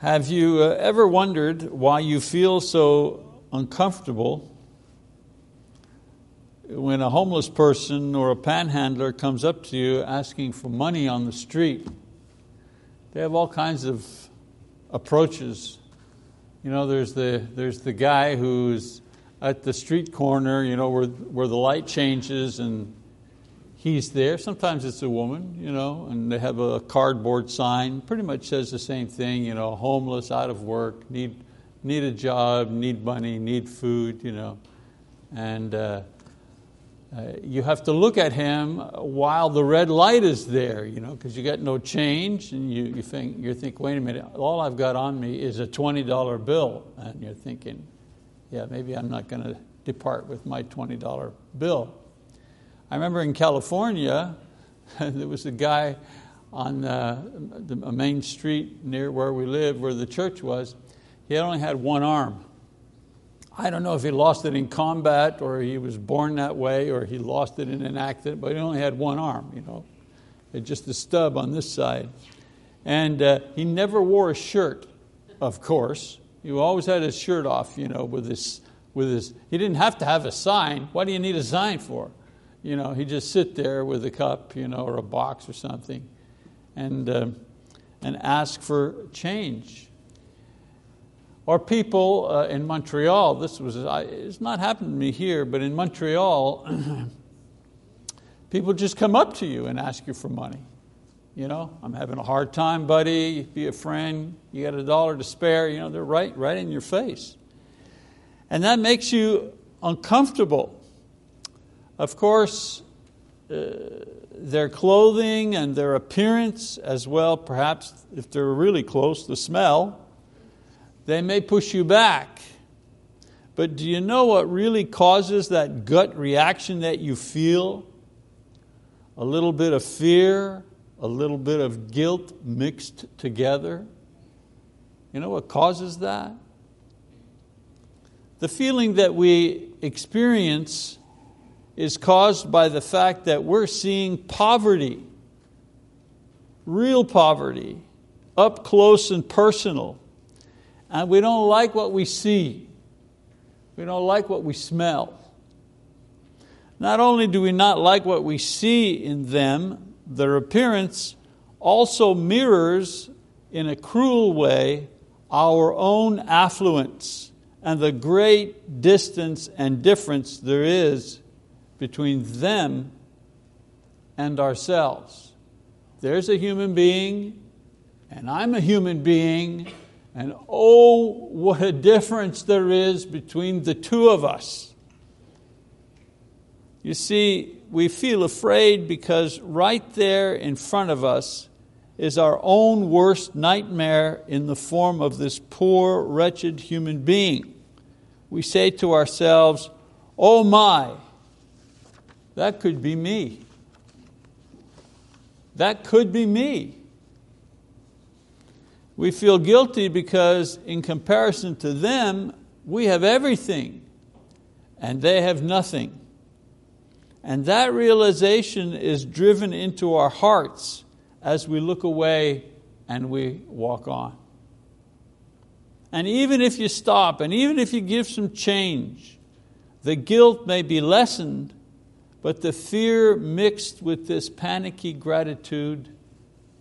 Have you uh, ever wondered why you feel so uncomfortable when a homeless person or a panhandler comes up to you asking for money on the street? They have all kinds of approaches. You know, there's the, there's the guy who's at the street corner, you know, where, where the light changes and he's there. Sometimes it's a woman, you know, and they have a cardboard sign, pretty much says the same thing, you know, homeless, out of work, need, need a job, need money, need food, you know. And uh, uh, you have to look at him while the red light is there, you know, because you got no change, and you, you think, you think, wait a minute, all I've got on me is a $20 bill. And you're thinking, yeah, maybe I'm not going to depart with my $20 bill. I remember in California, there was a guy on uh, the, a main street near where we lived, where the church was. He only had one arm. I don't know if he lost it in combat or he was born that way or he lost it in an accident, but he only had one arm, you know, just a stub on this side. And uh, he never wore a shirt, of course. He always had his shirt off, you know, with his, with his, he didn't have to have a sign. What do you need a sign for? You know, he'd just sit there with a cup, you know, or a box or something, and uh, and ask for change. Or people uh, in Montreal. This was it's not happened to me here, but in Montreal, people just come up to you and ask you for money. You know, I'm having a hard time, buddy. Be a friend. You got a dollar to spare. You know, they're right, right in your face, and that makes you uncomfortable of course, uh, their clothing and their appearance as well, perhaps if they're really close, the smell, they may push you back. But do you know what really causes that gut reaction that you feel? A little bit of fear, a little bit of guilt mixed together. You know what causes that? The feeling that we experience is caused by the fact that we're seeing poverty, real poverty, up close and personal. And we don't like what we see, we don't like what we smell. Not only do we not like what we see in them, their appearance also mirrors, in a cruel way, our own affluence and the great distance and difference there is between them and ourselves. There's a human being, and I'm a human being, and oh, what a difference there is between the two of us. You see, we feel afraid because right there in front of us is our own worst nightmare in the form of this poor, wretched human being. We say to ourselves, Oh my, that could be me. That could be me. We feel guilty because, in comparison to them, we have everything and they have nothing. And that realization is driven into our hearts as we look away and we walk on. And even if you stop and even if you give some change, the guilt may be lessened but the fear mixed with this panicky gratitude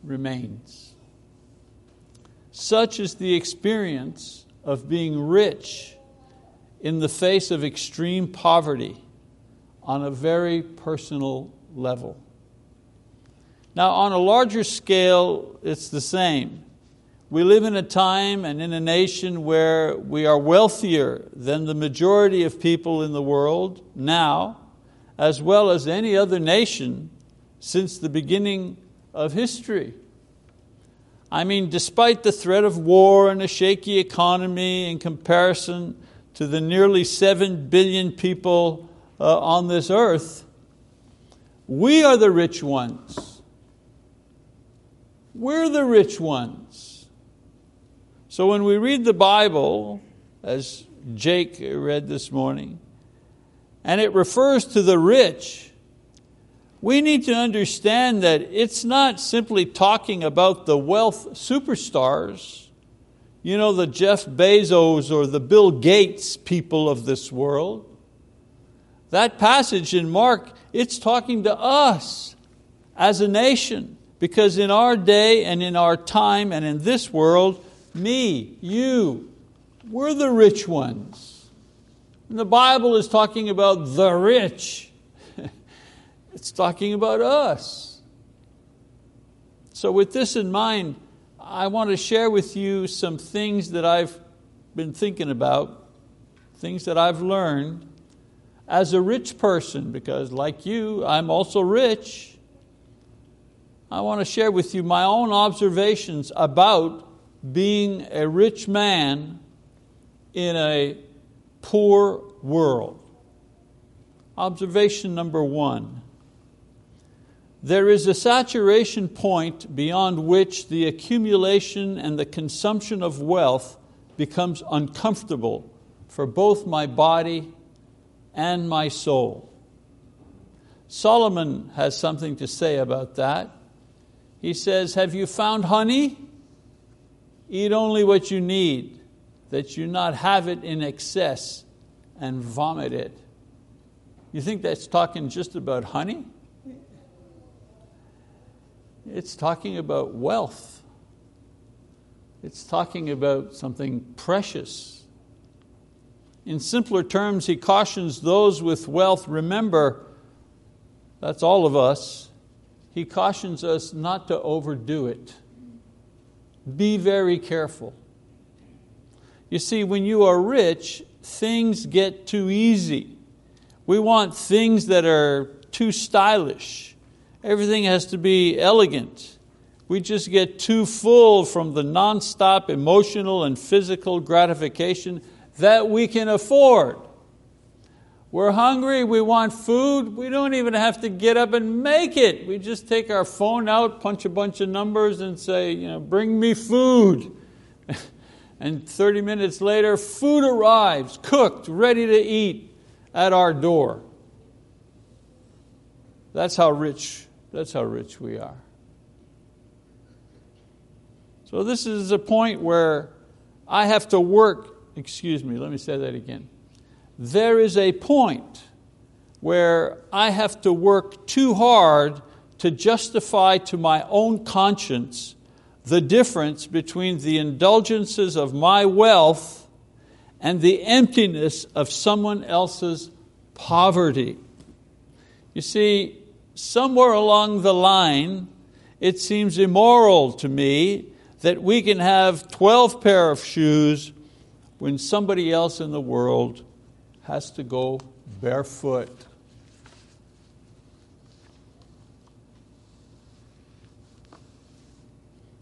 remains. Such is the experience of being rich in the face of extreme poverty on a very personal level. Now, on a larger scale, it's the same. We live in a time and in a nation where we are wealthier than the majority of people in the world now as well as any other nation since the beginning of history. I mean, despite the threat of war and a shaky economy in comparison to the nearly 7 billion people uh, on this earth, we are the rich ones. We're the rich ones. So when we read the Bible, as Jake read this morning, and it refers to the rich, we need to understand that it's not simply talking about the wealth superstars. you know, the Jeff Bezos or the Bill Gates people of this world. That passage in Mark, it's talking to us as a nation. Because in our day and in our time and in this world, me, you, we're the rich ones. And the Bible is talking about the rich, it's talking about us. So, with this in mind, I want to share with you some things that I've been thinking about, things that I've learned as a rich person, because like you, I'm also rich. I want to share with you my own observations about being a rich man in a poor world. Observation number one there is a saturation point beyond which the accumulation and the consumption of wealth becomes uncomfortable for both my body and my soul. Solomon has something to say about that. He says, Have you found honey? Eat only what you need, that you not have it in excess and vomit it. You think that's talking just about honey? It's talking about wealth. It's talking about something precious. In simpler terms, he cautions those with wealth remember, that's all of us, he cautions us not to overdo it. Be very careful. You see, when you are rich, things get too easy. We want things that are too stylish. Everything has to be elegant. We just get too full from the nonstop emotional and physical gratification that we can afford. We're hungry, we want food, we don't even have to get up and make it. We just take our phone out, punch a bunch of numbers, and say, you know, bring me food. and 30 minutes later, food arrives, cooked, ready to eat at our door. That's how rich, that's how rich we are. So this is a point where I have to work, excuse me, let me say that again there is a point where I have to work too hard to justify to my own conscience the difference between the indulgences of my wealth and the emptiness of someone else's poverty. You see, somewhere along the line, it seems immoral to me that we can have 12 pair of shoes when somebody else in the world has to go barefoot.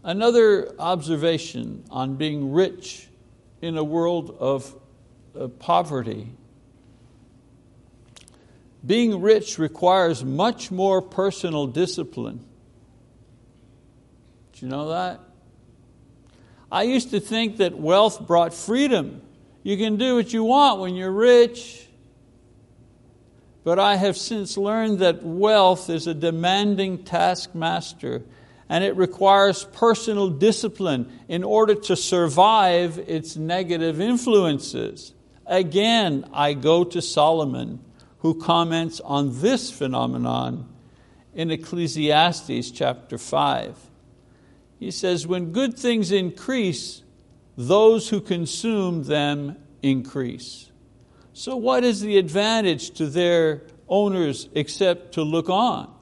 Another observation on being rich in a world of uh, poverty. Being rich requires much more personal discipline. Do you know that? I used to think that wealth brought freedom. You can do what you want when you're rich. But I have since learned that wealth is a demanding taskmaster and it requires personal discipline in order to survive its negative influences. Again, I go to Solomon, who comments on this phenomenon in Ecclesiastes chapter 5. He says, When good things increase, those who consume them increase. So, what is the advantage to their owners except to look on?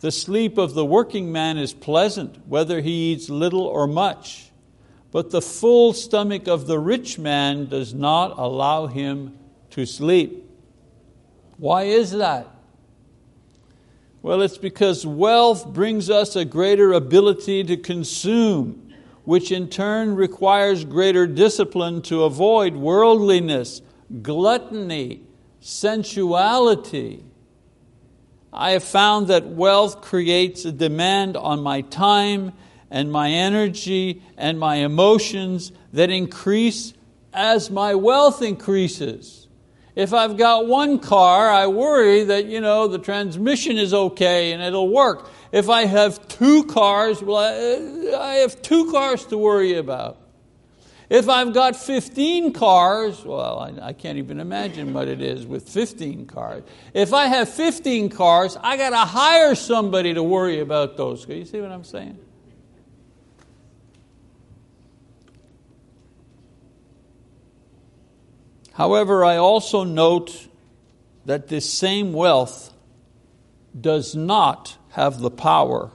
The sleep of the working man is pleasant, whether he eats little or much, but the full stomach of the rich man does not allow him to sleep. Why is that? Well, it's because wealth brings us a greater ability to consume which in turn requires greater discipline to avoid worldliness, gluttony, sensuality. I have found that wealth creates a demand on my time and my energy and my emotions that increase as my wealth increases. If I've got one car, I worry that you know, the transmission is okay and it'll work. If I have two cars, well, I have two cars to worry about. If I've got 15 cars, well, I, I, can't even imagine what it is with 15 cars. If I have 15 cars, I got to hire somebody to worry about those. You see what I'm saying? However, I also note that this same wealth does not have the power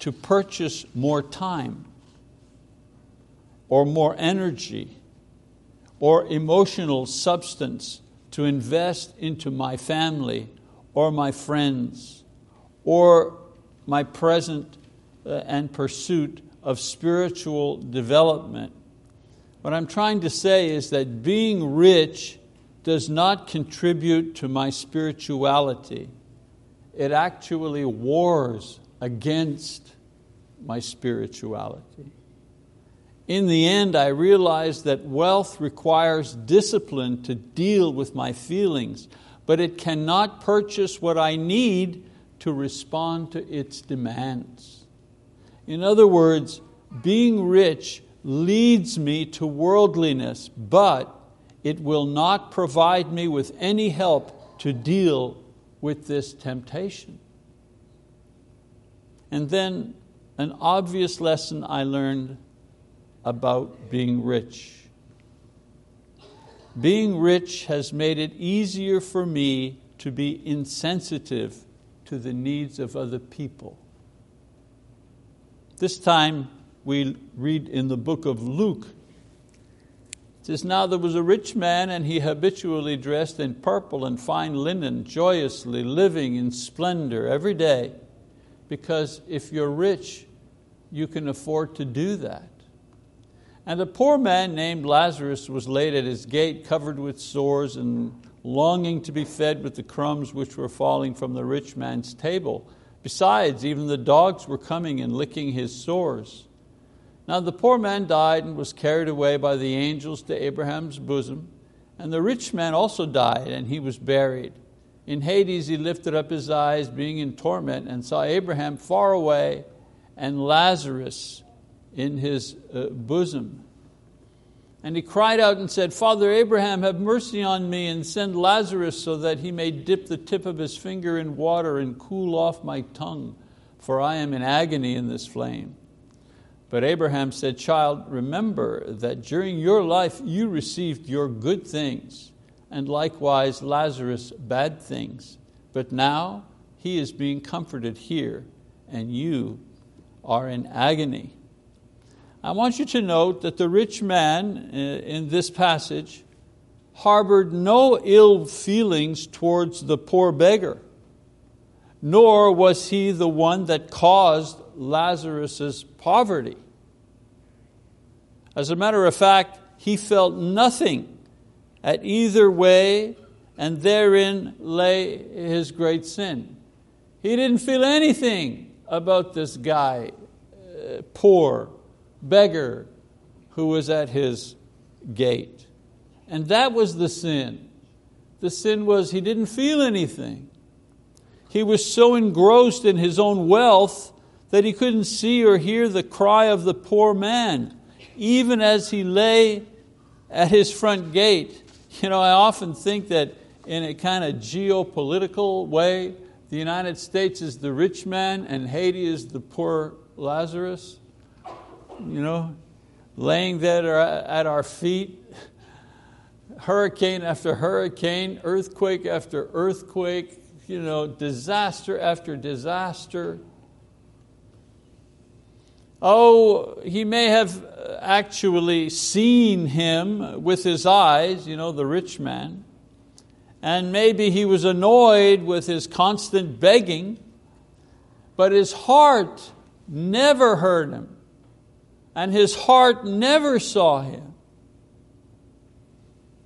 to purchase more time or more energy or emotional substance to invest into my family or my friends or my present uh, and pursuit of spiritual development. What I'm trying to say is that being rich does not contribute to my spirituality. It actually wars against my spirituality. In the end, I realized that wealth requires discipline to deal with my feelings, but it cannot purchase what I need to respond to its demands. In other words, being rich leads me to worldliness, but it will not provide me with any help to deal with this temptation. And then an obvious lesson I learned about being rich. Being rich has made it easier for me to be insensitive to the needs of other people. This time we read in the book of Luke. It says, Now there was a rich man, and he habitually dressed in purple and fine linen, joyously living in splendor every day. Because if you're rich, you can afford to do that. And a poor man named Lazarus was laid at his gate, covered with sores and longing to be fed with the crumbs which were falling from the rich man's table. Besides, even the dogs were coming and licking his sores. Now the poor man died and was carried away by the angels to Abraham's bosom. And the rich man also died, and he was buried. In Hades he lifted up his eyes, being in torment, and saw Abraham far away and Lazarus in his uh, bosom. And he cried out and said, Father Abraham, have mercy on me and send Lazarus so that he may dip the tip of his finger in water and cool off my tongue, for I am in agony in this flame. But Abraham said, Child, remember that during your life you received your good things, and likewise Lazarus bad things. But now he is being comforted here, and you are in agony. I want you to note that the rich man uh, in this passage harbored no ill feelings towards the poor beggar, nor was he the one that caused Lazarus' poverty. As a matter of fact, he felt nothing at either way, and therein lay his great sin. He didn't feel anything about this guy, uh, poor, beggar who was at his gate. And that was the sin. The sin was he didn't feel anything. He was so engrossed in his own wealth that he couldn't see or hear the cry of the poor man, even as he lay at his front gate. You know, I often think that in a kind of geopolitical way, the United States is the rich man and Haiti is the poor Lazarus you know, laying there at our feet, hurricane after hurricane, earthquake after earthquake, you know, disaster after disaster. Oh, he may have actually seen him with his eyes, you know, the rich man, and maybe he was annoyed with his constant begging, but his heart never heard him and his heart never saw him.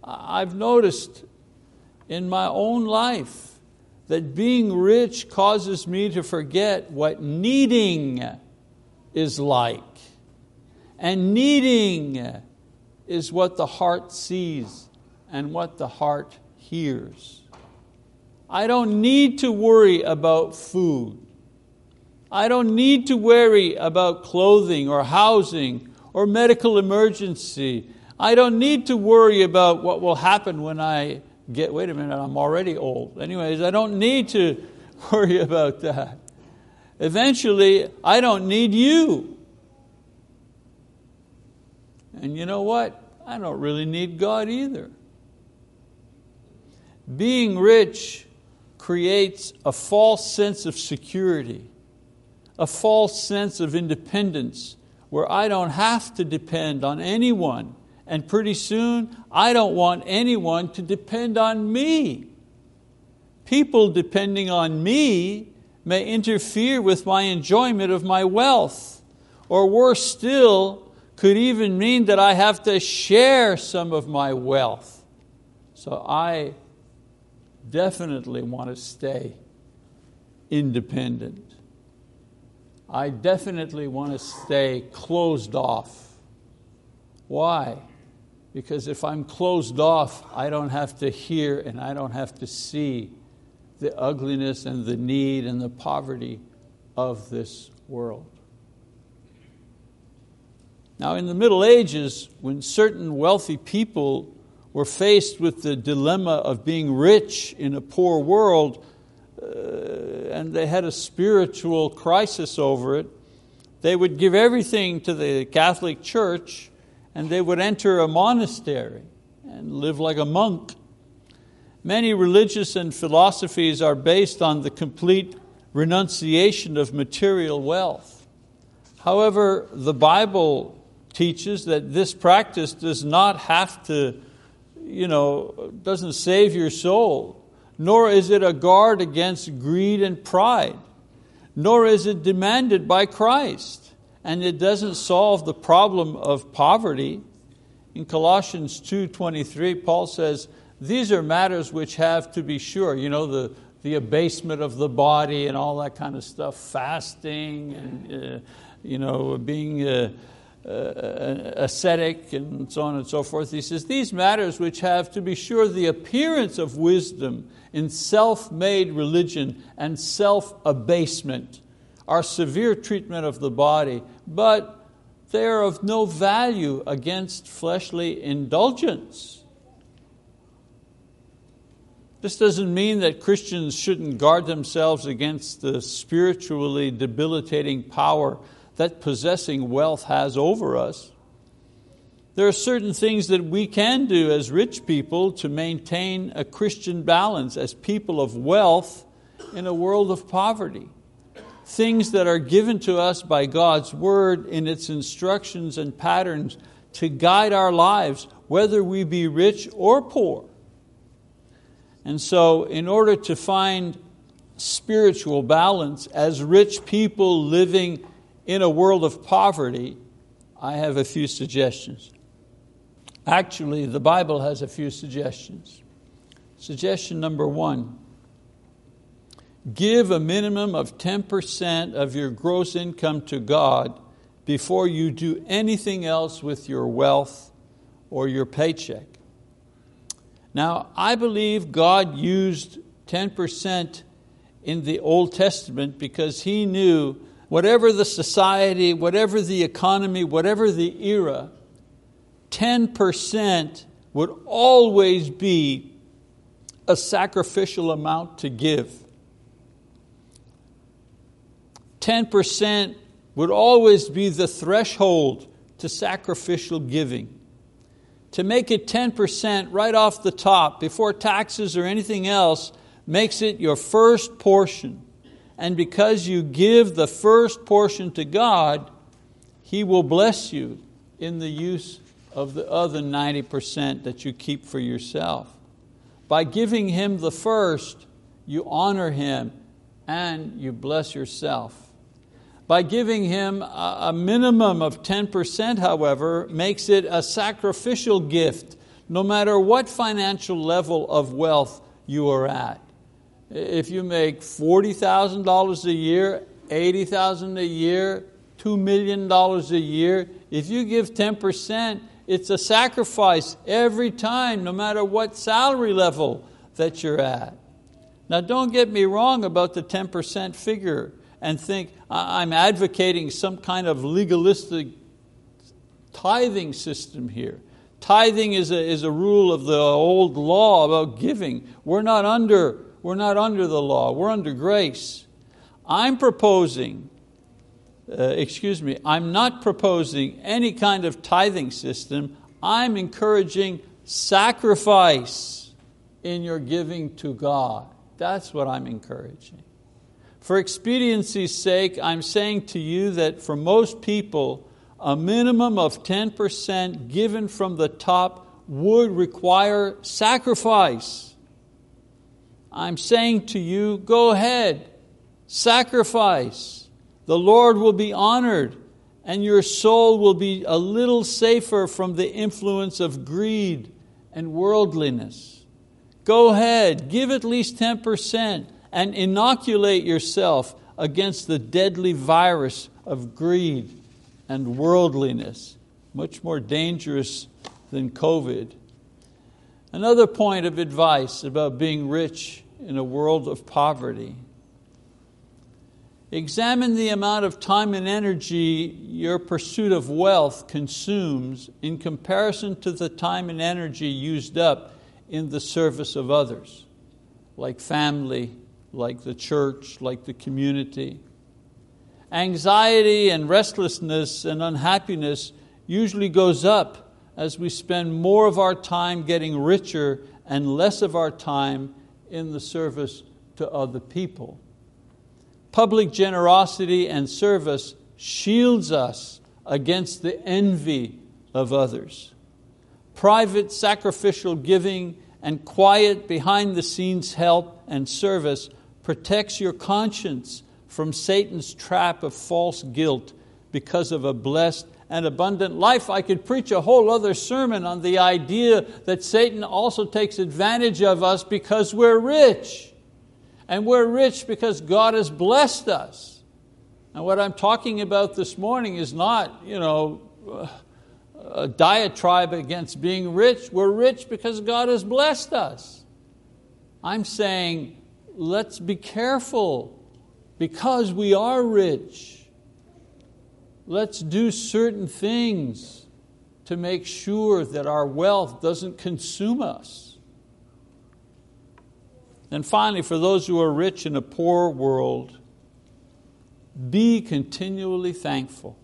I've noticed in my own life that being rich causes me to forget what needing is like. And needing is what the heart sees and what the heart hears. I don't need to worry about food. I don't need to worry about clothing or housing or medical emergency. I don't need to worry about what will happen when I get, wait a minute, I'm already old. Anyways, I don't need to worry about that. Eventually, I don't need you. And you know what? I don't really need God either. Being rich creates a false sense of security, a false sense of independence, where I don't have to depend on anyone. And pretty soon, I don't want anyone to depend on me. People depending on me may interfere with my enjoyment of my wealth, or worse still, could even mean that I have to share some of my wealth. So I definitely want to stay independent. I definitely want to stay closed off. Why? Because if I'm closed off, I don't have to hear and I don't have to see the ugliness and the need and the poverty of this world. Now, in the Middle Ages, when certain wealthy people were faced with the dilemma of being rich in a poor world, uh, and they had a spiritual crisis over it, they would give everything to the Catholic Church and they would enter a monastery and live like a monk. Many religious and philosophies are based on the complete renunciation of material wealth. However, the Bible teaches that this practice does not have to, you know, doesn't save your soul, nor is it a guard against greed and pride, nor is it demanded by Christ, and it doesn't solve the problem of poverty. In Colossians 2:23, Paul says, these are matters which have to be sure, you know, the, the abasement of the body and all that kind of stuff, fasting and uh, you know, being uh, uh, ascetic and so on and so forth. He says, These matters which have to be sure the appearance of wisdom in self made religion and self abasement are severe treatment of the body, but they are of no value against fleshly indulgence. This doesn't mean that Christians shouldn't guard themselves against the spiritually debilitating power that possessing wealth has over us. There are certain things that we can do as rich people to maintain a Christian balance as people of wealth in a world of poverty. Things that are given to us by God's Word in its instructions and patterns to guide our lives, whether we be rich or poor. And so, in order to find spiritual balance as rich people living in a world of poverty, I have a few suggestions. Actually, the Bible has a few suggestions. Suggestion number one give a minimum of 10% of your gross income to God before you do anything else with your wealth or your paycheck. Now, I believe God used 10% in the Old Testament because He knew whatever the society, whatever the economy, whatever the era, 10% would always be a sacrificial amount to give. 10% would always be the threshold to sacrificial giving to make it 10% right off the top before taxes or anything else makes it your first portion. And because you give the first portion to God, He will bless you in the use of the other 90% that you keep for yourself. By giving Him the first, you honor Him and you bless yourself. By giving him a minimum of 10%, however, makes it a sacrificial gift, no matter what financial level of wealth you are at. If you make $40,000 a year, $80,000 a year, $2 million a year, if you give 10%, it's a sacrifice every time, no matter what salary level that you're at. Now, don't get me wrong about the 10% figure and think I'm advocating some kind of legalistic tithing system here. Tithing is a, is a rule of the old law about giving. We're not, under, we're not under the law, we're under grace. I'm proposing, uh, excuse me, I'm not proposing any kind of tithing system. I'm encouraging sacrifice in your giving to God. That's what I'm encouraging. For expediency's sake, I'm saying to you that for most people, a minimum of 10% given from the top would require sacrifice. I'm saying to you, go ahead, sacrifice. The Lord will be honored, and your soul will be a little safer from the influence of greed and worldliness. Go ahead, give at least 10% and inoculate yourself against the deadly virus of greed and worldliness, much more dangerous than COVID. Another point of advice about being rich in a world of poverty. Examine the amount of time and energy your pursuit of wealth consumes in comparison to the time and energy used up in the service of others, like family, like the church, like the community. Anxiety and restlessness and unhappiness usually goes up as we spend more of our time getting richer and less of our time in the service to other people. Public generosity and service shields us against the envy of others. Private sacrificial giving and quiet behind the scenes help and service protects your conscience from Satan's trap of false guilt because of a blessed and abundant life. I could preach a whole other sermon on the idea that Satan also takes advantage of us because we're rich. And we're rich because God has blessed us. And what I'm talking about this morning is not, you know, a diatribe against being rich. We're rich because God has blessed us. I'm saying let's be careful because we are rich. Let's do certain things to make sure that our wealth doesn't consume us. And finally, for those who are rich in a poor world, be continually thankful.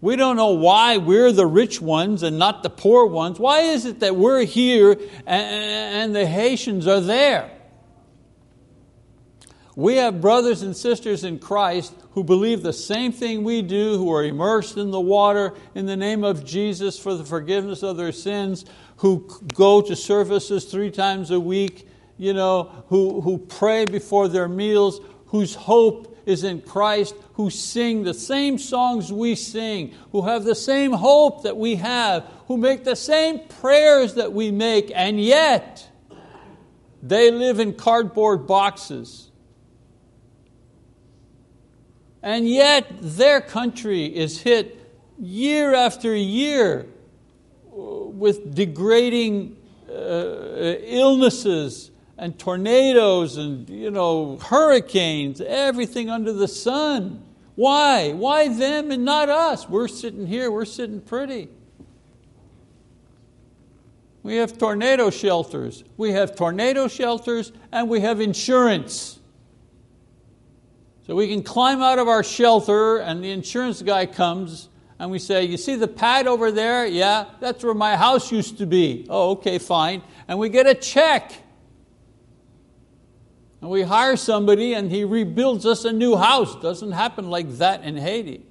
We don't know why we're the rich ones and not the poor ones. Why is it that we're here and the Haitians are there? We have brothers and sisters in Christ who believe the same thing we do, who are immersed in the water in the name of Jesus for the forgiveness of their sins, who go to services three times a week, you know, who, who pray before their meals, whose hope is in Christ, who sing the same songs we sing, who have the same hope that we have, who make the same prayers that we make, and yet they live in cardboard boxes and yet their country is hit year after year with degrading uh, illnesses and tornadoes and you know, hurricanes, everything under the sun. Why? Why them and not us? We're sitting here, we're sitting pretty. We have tornado shelters. We have tornado shelters and we have insurance. So we can climb out of our shelter, and the insurance guy comes, and we say, You see the pad over there? Yeah, that's where my house used to be. Oh, okay, fine. And we get a check. And we hire somebody, and he rebuilds us a new house. Doesn't happen like that in Haiti.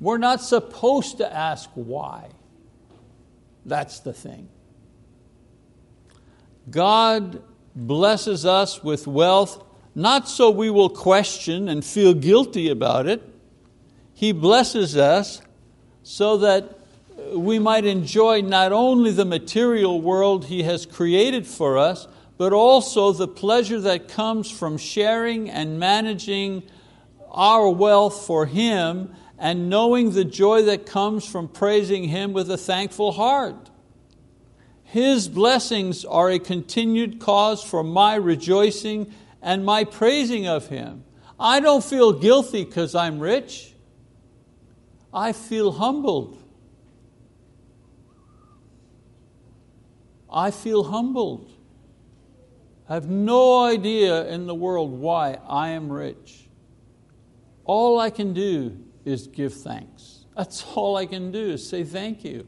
We're not supposed to ask why. That's the thing. God blesses us with wealth not so we will question and feel guilty about it. He blesses us so that we might enjoy not only the material world He has created for us, but also the pleasure that comes from sharing and managing our wealth for Him and knowing the joy that comes from praising Him with a thankful heart. His blessings are a continued cause for my rejoicing and my praising of Him. I don't feel guilty because I'm rich. I feel humbled. I feel humbled. I have no idea in the world why I am rich. All I can do is give thanks. That's all I can do is say thank you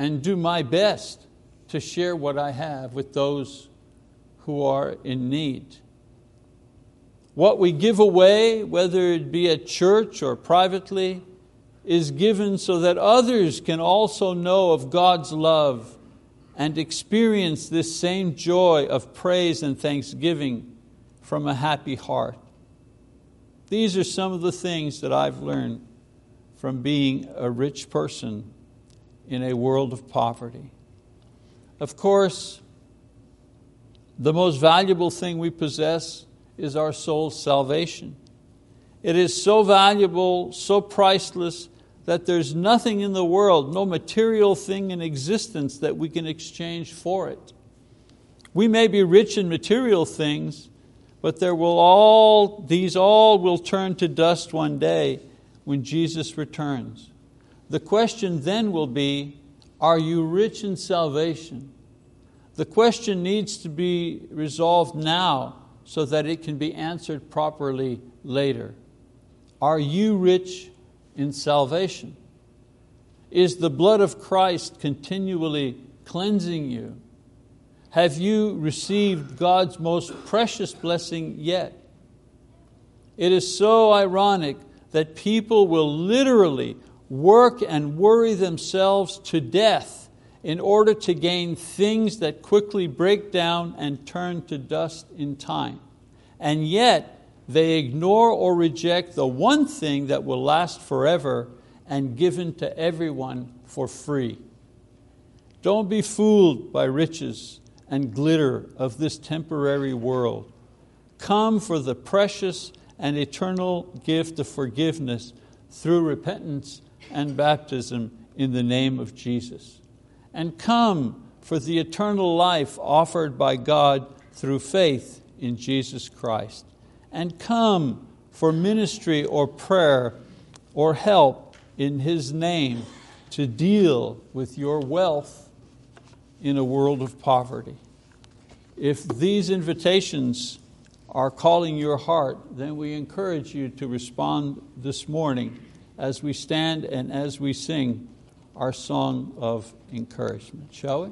and do my best to share what I have with those who are in need. What we give away, whether it be at church or privately, is given so that others can also know of God's love and experience this same joy of praise and thanksgiving from a happy heart. These are some of the things that I've learned from being a rich person in a world of poverty. Of course, the most valuable thing we possess is our soul's salvation. It is so valuable, so priceless, that there's nothing in the world, no material thing in existence that we can exchange for it. We may be rich in material things, but there will all, these all will turn to dust one day when Jesus returns. The question then will be, are you rich in salvation? The question needs to be resolved now so that it can be answered properly later. Are you rich in salvation? Is the blood of Christ continually cleansing you? Have you received God's most precious blessing yet? It is so ironic that people will literally work and worry themselves to death in order to gain things that quickly break down and turn to dust in time. And yet, they ignore or reject the one thing that will last forever and given to everyone for free. Don't be fooled by riches and glitter of this temporary world. Come for the precious and eternal gift of forgiveness through repentance and baptism in the name of Jesus. And come for the eternal life offered by God through faith in Jesus Christ and come for ministry or prayer or help in His name to deal with your wealth in a world of poverty. If these invitations are calling your heart, then we encourage you to respond this morning as we stand and as we sing our song of encouragement. Shall we?